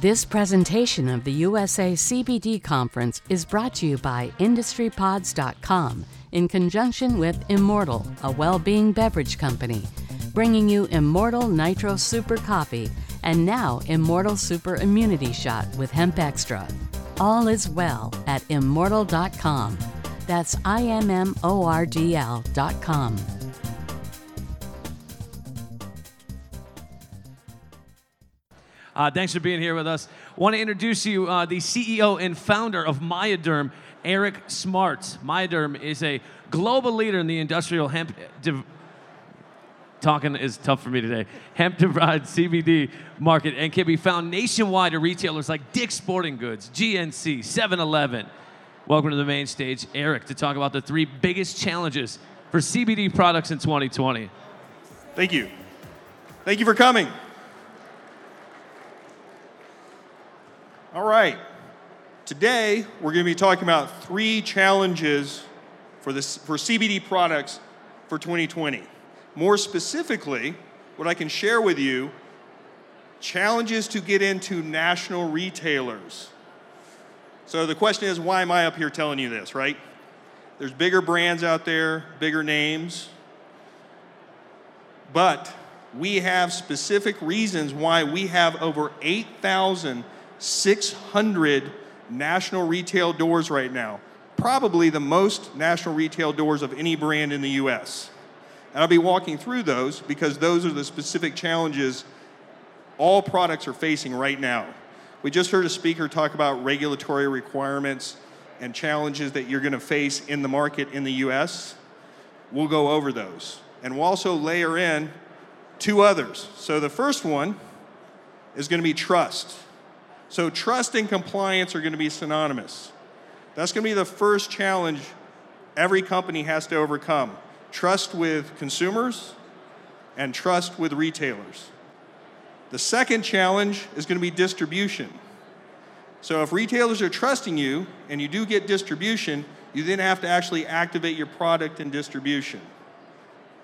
This presentation of the USA CBD Conference is brought to you by IndustryPods.com in conjunction with Immordl, a well being beverage company, bringing you Immordl Nitro Super Coffee and now Immordl Super Immunity Shot with Hemp Extra. All is well at Immordl.com. That's I M M O R D L.com. Uh, thanks for being here with us. Want to introduce you uh, the CEO and founder of Myoderm, Eric Smart. Myoderm is a global leader in the industrial hemp. Talking is tough for me today. Hemp derived CBD market and can be found nationwide at retailers like Dick's Sporting Goods, GNC, 7 Eleven. Welcome to the main stage, Eric, to talk about the three biggest challenges for CBD products in 2020. Thank you. Thank you for coming. All right. Today, we're going to be talking about three challenges for, this, for CBD products for 2020. More specifically, what I can share with you challenges to get into national retailers. So the question is, why am I up here telling you this, right? There's bigger brands out there, bigger names, but we have specific reasons why we have over 8,600 national retail doors right now. Probably the most national retail doors of any brand in the US. And I'll be walking through those because those are the specific challenges all products are facing right now. We just heard a speaker talk about regulatory requirements and challenges that you're going to face in the market in the US. We'll go over those. And we'll also layer in two others. So the first one is going to be trust. So trust and compliance are going to be synonymous. That's going to be the first challenge every company has to overcome trust with consumers and trust with retailers. The second challenge is going to be distribution. So if retailers are trusting you and you do get distribution, you then have to actually activate your product and distribution.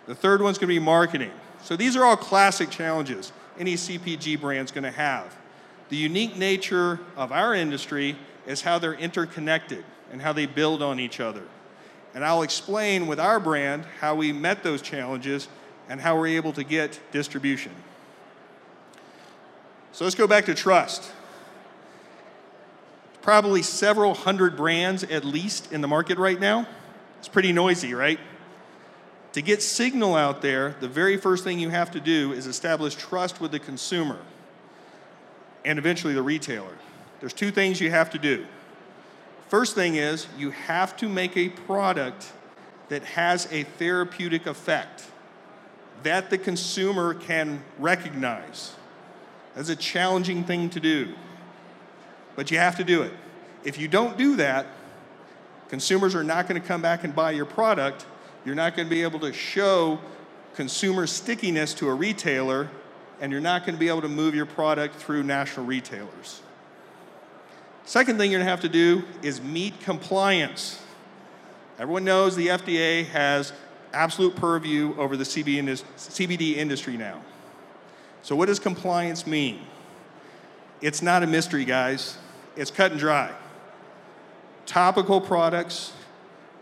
The third one's going to be marketing. So these are all classic challenges any CPG brand's going to have. The unique nature of our industry is how they're interconnected and how they build on each other. And I'll explain with our brand how we met those challenges and how we're able to get distribution. So let's go back to trust. Probably several hundred brands at least in the market right now. It's pretty noisy, right? To get signal out there, the very first thing you have to do is establish trust with the consumer and eventually the retailer. There's two things you have to do. First thing is you have to make a product that has a therapeutic effect that the consumer can recognize. That's a challenging thing to do, but you have to do it. If you don't do that, consumers are not going to come back and buy your product. You're not going to be able to show consumer stickiness to a retailer, and you're not going to be able to move your product through national retailers. Second thing you're going to have to do is meet compliance. Everyone knows the FDA has absolute purview over the CBD industry now. So, what does compliance mean? It's not a mystery, guys. It's cut and dry. Topical products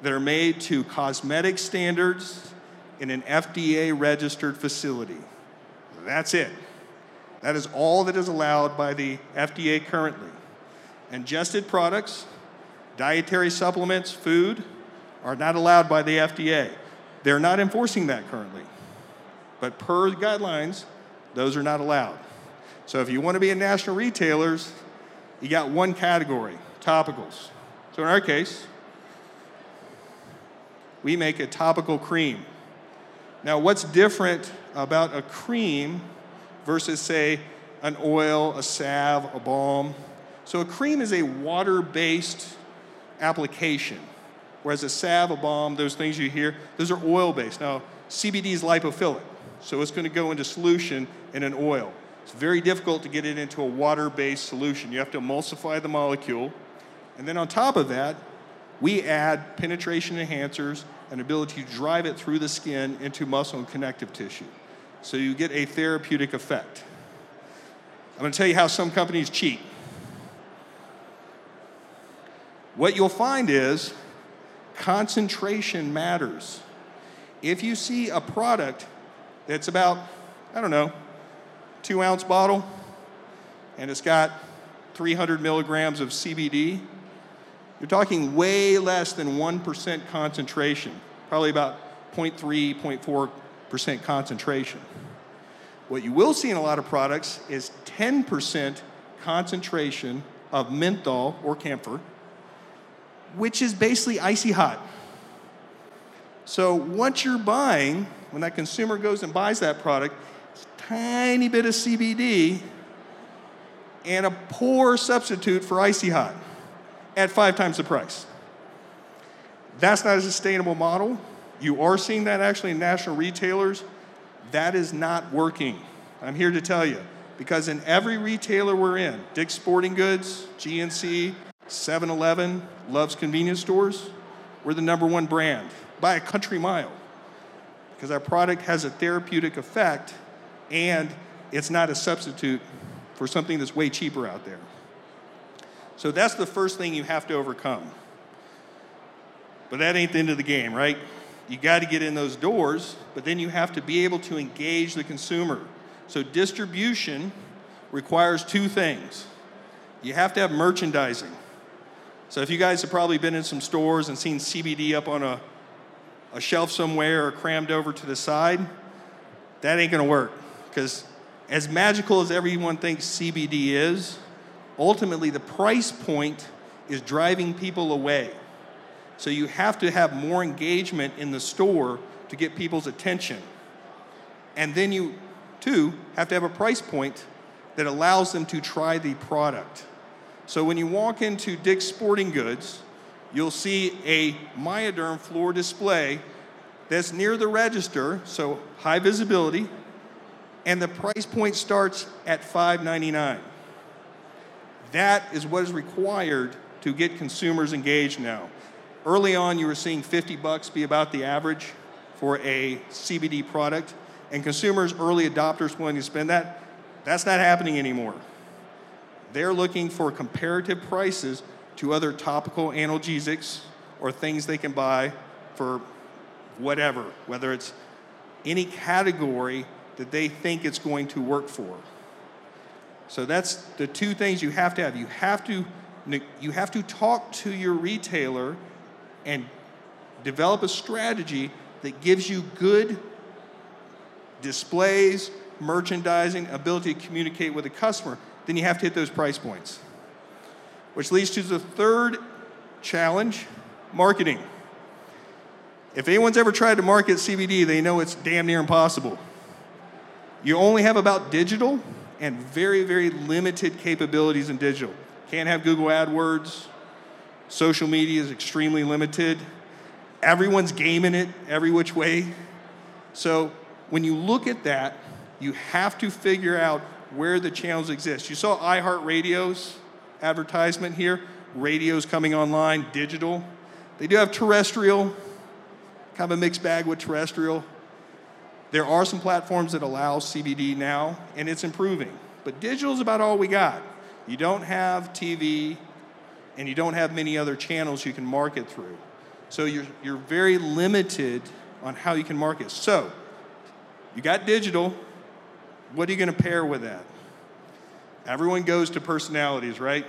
that are made to cosmetic standards in an FDA registered facility. That's it. That is all that is allowed by the FDA currently. Ingested products, dietary supplements, food are not allowed by the FDA. They're not enforcing that currently. But per guidelines, those are not allowed. So if you want to be in national retailers, you got one category topicals. So in our case, we make a topical cream. Now, what's different about a cream versus, say, an oil, a salve, a balm? So, a cream is a water based application, whereas a salve, a balm, those things you hear, those are oil based. Now, CBD is lipophilic, so it's going to go into solution in an oil. It's very difficult to get it into a water based solution. You have to emulsify the molecule. And then on top of that, we add penetration enhancers and ability to drive it through the skin into muscle and connective tissue. So you get a therapeutic effect. I'm going to tell you how some companies cheat. What you'll find is concentration matters. If you see a product that's about, I don't know, two ounce bottle, and it's got 300 milligrams of CBD, you're talking way less than 1% concentration, probably about 0.3, 0.4% concentration. What you will see in a lot of products is 10% concentration of menthol or camphor, which is basically icy hot. So once you're buying, when that consumer goes and buys that product, it's a tiny bit of CBD and a poor substitute for icy hot at five times the price. That's not a sustainable model. You are seeing that actually in national retailers. That is not working. I'm here to tell you because in every retailer we're in, Dick's Sporting Goods, GNC, 7 Eleven, Love's Convenience Stores, we're the number one brand by a country mile because our product has a therapeutic effect and it's not a substitute for something that's way cheaper out there. So that's the first thing you have to overcome. But that ain't the end of the game, right? You got to get in those doors, but then you have to be able to engage the consumer. So distribution requires two things. You have to have merchandising. So if you guys have probably been in some stores and seen CBD up on a, a shelf somewhere or crammed over to the side, that ain't gonna work. Because as magical as everyone thinks CBD is, ultimately the price point is driving people away. So you have to have more engagement in the store to get people's attention. And then you, too, have to have a price point that allows them to try the product. So when you walk into Dick's Sporting Goods, you'll see a Myoderm floor display that's near the register, so high visibility, and the price point starts at $5.99. That is what is required to get consumers engaged now. Early on, you were seeing 50 bucks be about the average for a CBD product, and consumers, early adopters, willing to spend that. That's not happening anymore. They're looking for comparative prices to other topical analgesics or things they can buy for whatever, whether it's any category that they think it's going to work for. So that's the two things you have to have. You have to you have to talk to your retailer and develop a strategy that gives you good displays, merchandising, ability to communicate with the customer. Then you have to hit those price points. Which leads to the third challenge marketing. If anyone's ever tried to market CBD, they know it's damn near impossible. You only have about digital and very, very limited capabilities in digital. Can't have Google AdWords. Social media is extremely limited. Everyone's gaming it every which way. So when you look at that, you have to figure out where the channels exist. You saw iHeartRadio's advertisement here. Radio's coming online, digital. They do have terrestrial, kind of a mixed bag with terrestrial. There are some platforms that allow CBD now, and it's improving. But digital is about all we got. You don't have TV, and you don't have many other channels you can market through. So you're, you're very limited on how you can market. So you got digital. What are you going to pair with that? Everyone goes to personalities, right?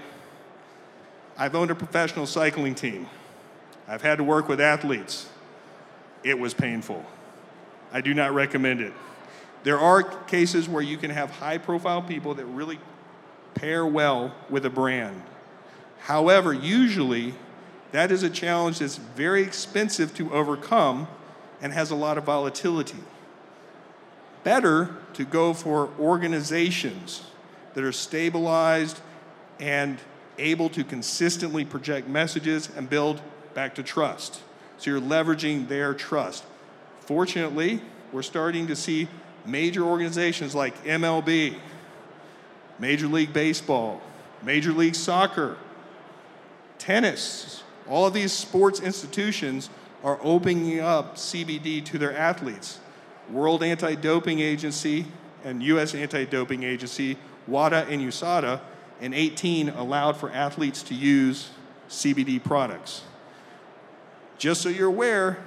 I've owned a professional cycling team. I've had to work with athletes. It was painful. I do not recommend it. There are cases where you can have high profile people that really pair well with a brand. However, usually that is a challenge that's very expensive to overcome and has a lot of volatility. Better to go for organizations that are stabilized and able to consistently project messages and build back to trust. So you're leveraging their trust. Fortunately, we're starting to see major organizations like MLB, Major League Baseball, Major League Soccer, tennis, all of these sports institutions are opening up CBD to their athletes. World Anti Doping Agency and US Anti Doping Agency WADA and USADA, and 18 allowed for athletes to use CBD products. Just so you're aware,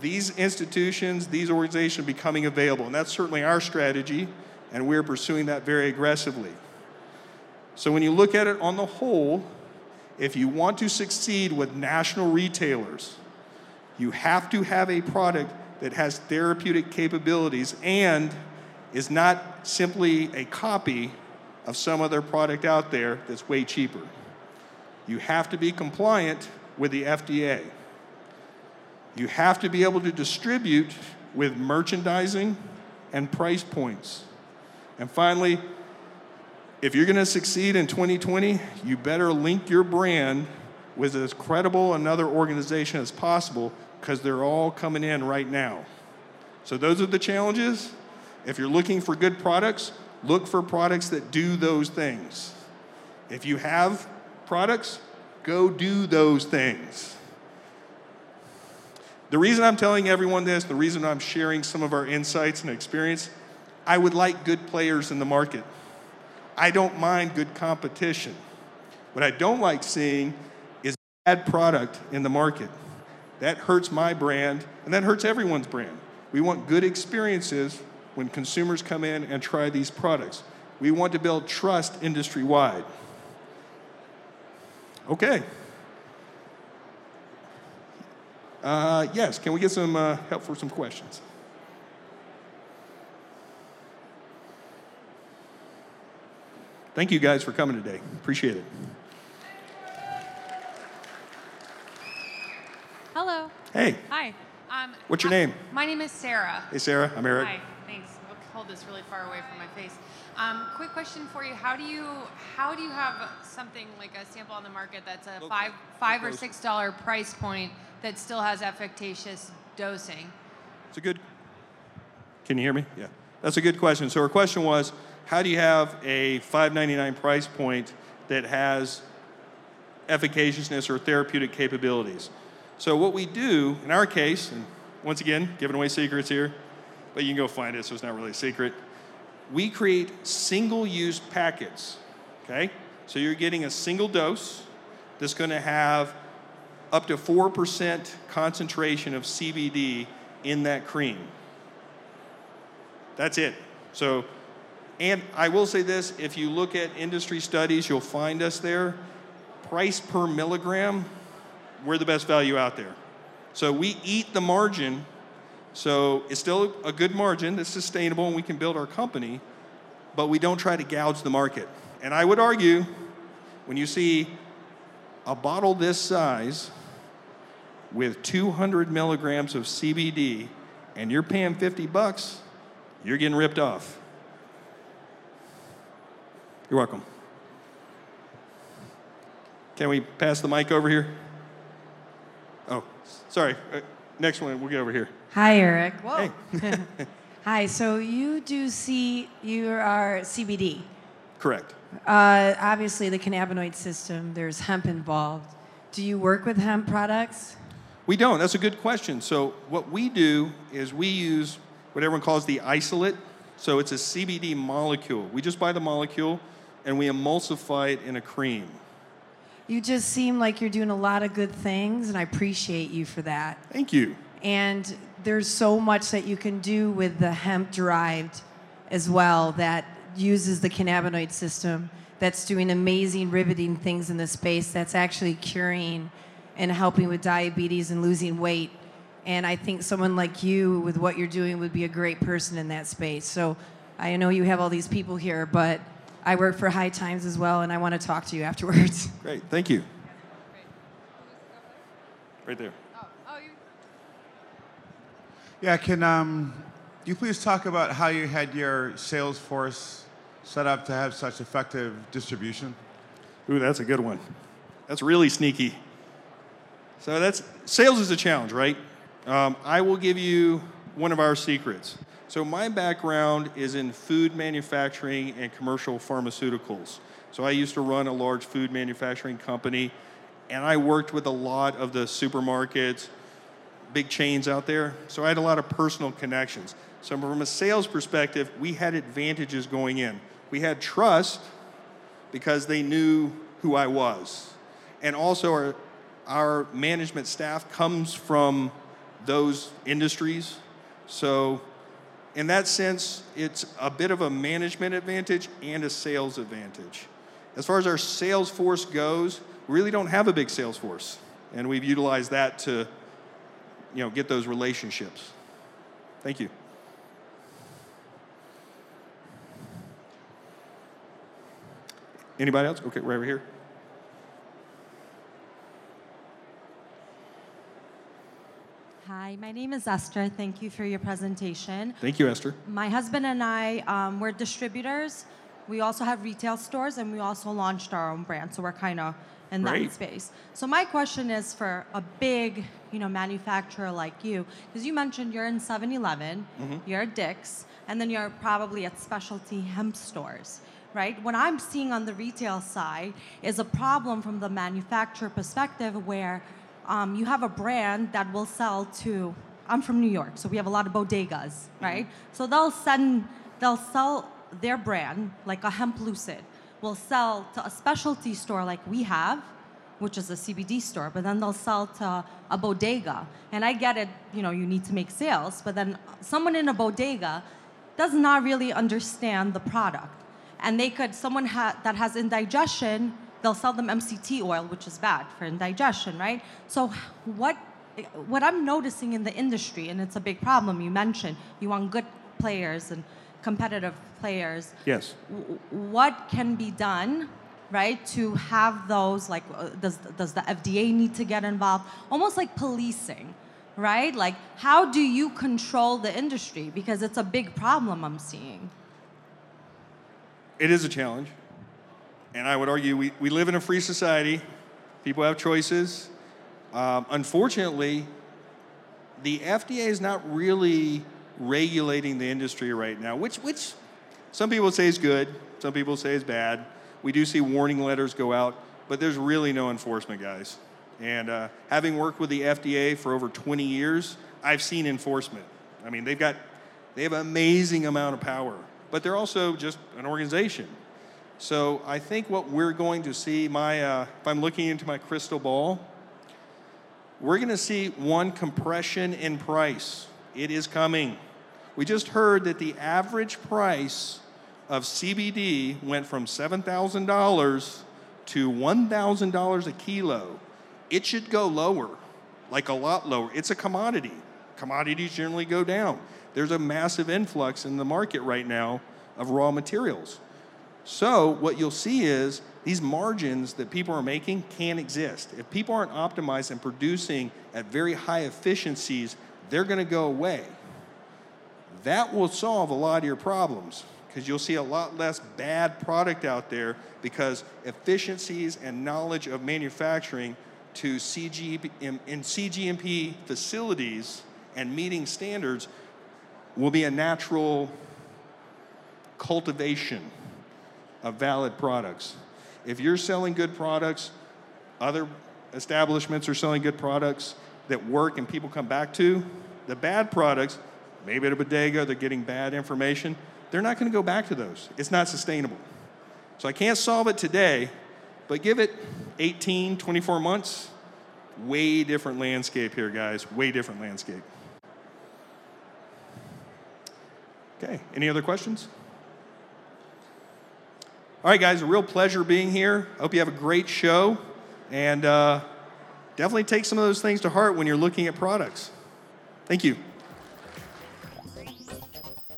these institutions, these organizations becoming available, and that's certainly our strategy, and we're pursuing that very aggressively. So when you look at it on the whole, if you want to succeed with national retailers, you have to have a product that has therapeutic capabilities and is not simply a copy of some other product out there that's way cheaper. You have to be compliant with the FDA. You have to be able to distribute with merchandising and price points. And finally, if you're going to succeed in 2020, you better link your brand with as credible another organization as possible because they're all coming in right now. So those are the challenges. If you're looking for good products, look for products that do those things. If you have products, go do those things. The reason I'm telling everyone this, the reason I'm sharing some of our insights and experience, I would like good players in the market. I don't mind good competition. What I don't like seeing is bad product in the market. That hurts my brand, and that hurts everyone's brand. We want good experiences when consumers come in and try these products. We want to build trust industry wide. Okay. Uh, yes, can we get some uh, help for some questions? Thank you guys for coming today. Appreciate it. Hello. Hey, Hi. Um, What's your hi- name? My name is Sarah. hey Sarah, I'm Eric. Hi. Thanks. I'll hold this really far away from my face. Um, quick question for you: How do you how do you have something like a sample on the market that's a five five or six dollar price point that still has efficacious dosing? It's a good. Can you hear me? Yeah. That's a good question. So her question was, how do you have a 5.99 price point that has efficaciousness or therapeutic capabilities? So what we do in our case, and once again, giving away secrets here, but you can go find it, so it's not really a secret. We create single-use packets. Okay. So you're getting a single dose that's going to have up to 4% concentration of CBD in that cream. That's it. So, and I will say this if you look at industry studies, you'll find us there. Price per milligram, we're the best value out there. So we eat the margin. So it's still a good margin that's sustainable and we can build our company, but we don't try to gouge the market. And I would argue when you see a bottle this size with 200 milligrams of CBD and you're paying 50 bucks, you're getting ripped off. You're welcome. Can we pass the mic over here? Oh, sorry. Uh, next one, we'll get over here. Hi, Eric. Whoa. Hey. Hi. So you do see you are CBD. Correct. Uh, obviously, the cannabinoid system. There's hemp involved. Do you work with hemp products? We don't. That's a good question. So what we do is we use what everyone calls the isolate. So it's a CBD molecule. We just buy the molecule and we emulsify it in a cream. You just seem like you're doing a lot of good things, and I appreciate you for that. Thank you. And there's so much that you can do with the hemp derived as well that uses the cannabinoid system that's doing amazing riveting things in the space that's actually curing and helping with diabetes and losing weight and i think someone like you with what you're doing would be a great person in that space so i know you have all these people here but i work for high times as well and i want to talk to you afterwards Great. Thank you. Right there. Yeah, can um, you please talk about how you had your sales force set up to have such effective distribution? Ooh, that's a good one. That's really sneaky. So that's sales is a challenge, right? Um, I will give you one of our secrets. So my background is in food manufacturing and commercial pharmaceuticals. So I used to run a large food manufacturing company, and I worked with a lot of the supermarkets, big chains out there. So I had a lot of personal connections. So from a sales perspective, we had advantages going in. We had trust because they knew who I was. And also, our, our management staff comes from those industries. So, in that sense, it's a bit of a management advantage and a sales advantage. As far as our sales force goes, we really don't have a big sales force, and we've utilized that to, you know, get those relationships. Thank you. Anybody else? Okay, right over here. Hi, my name is Esther. Thank you for your presentation. Thank you, Esther. My husband and I, um, we're distributors. We also have retail stores, and we also launched our own brand. So we're kind of in Great. that space. So my question is for a big, you know, manufacturer like you, because you mentioned you're in 7-Eleven, you're at Dick's, and then you're probably at specialty hemp stores. Right? What I'm seeing on the retail side is a problem from the manufacturer perspective where um, you have a brand that will sell to i'm from new york so we have a lot of bodegas right so they'll send they'll sell their brand like a Hemplucid will sell to a specialty store like we have which is a cbd store but then they'll sell to a bodega. And i get it you know you need to make sales but then someone in a bodega does not really understand the product. And they could someone ha- that has indigestion they'll sell them mct oil which is bad for indigestion right? So what what i'm noticing in the industry and it's a big problem you mentioned you want good players and competitive players Yes. what can be done right to have those like uh, does does the FDA need to get involved almost like policing right like how do you control the industry because it's a big problem i'm seeing It is a challenge. And I would argue we, we live in a free society, people have choices. Um, unfortunately, the FDA is not really regulating the industry right now, which, which some people say is good, some people say is bad. We do see warning letters go out, but there's really no enforcement, guys. And uh, having worked with the FDA for over 20 years, I've seen enforcement. I mean, they've got they have an amazing amount of power, but they're also just an organization. So I think what we're going to see, my uh, if I'm looking into my crystal ball, we're going to see one compression in price. It is coming. We just heard that the average price of CBD went from $7,000 to $1,000 a kilo. It should go lower, like a lot lower. It's a commodity. Commodities generally go down. There's a massive influx in the market right now of raw materials. So, what you'll see is these margins that people are making can't exist. If people aren't optimized and producing at very high efficiencies, they're going to go away. That will solve a lot of your problems because you'll see a lot less bad product out there because efficiencies and knowledge of manufacturing to CG in, in CGMP facilities and meeting standards will be a natural cultivation of valid products. If you're selling good products, other establishments are selling good products that work and people come back to. The bad products, maybe at a bodega, they're getting bad information. They're not going to go back to those. It's not sustainable. So I can't solve it today, but give it 18, 24 months. Way different landscape here, guys. Way different landscape. Okay, any other questions? All right, guys, a real pleasure being here. I hope you have a great show. And uh, definitely take some of those things to heart when you're looking at products. Thank you.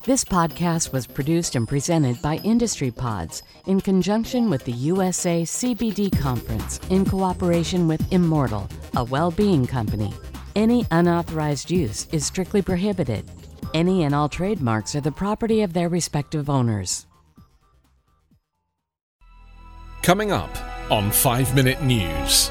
This podcast was produced and presented by Industry Pods in conjunction with the USA CBD Conference in cooperation with Immordl, a well being company. Any unauthorized use is strictly prohibited. Any and all trademarks are the property of their respective owners. Coming up on 5 Minute News,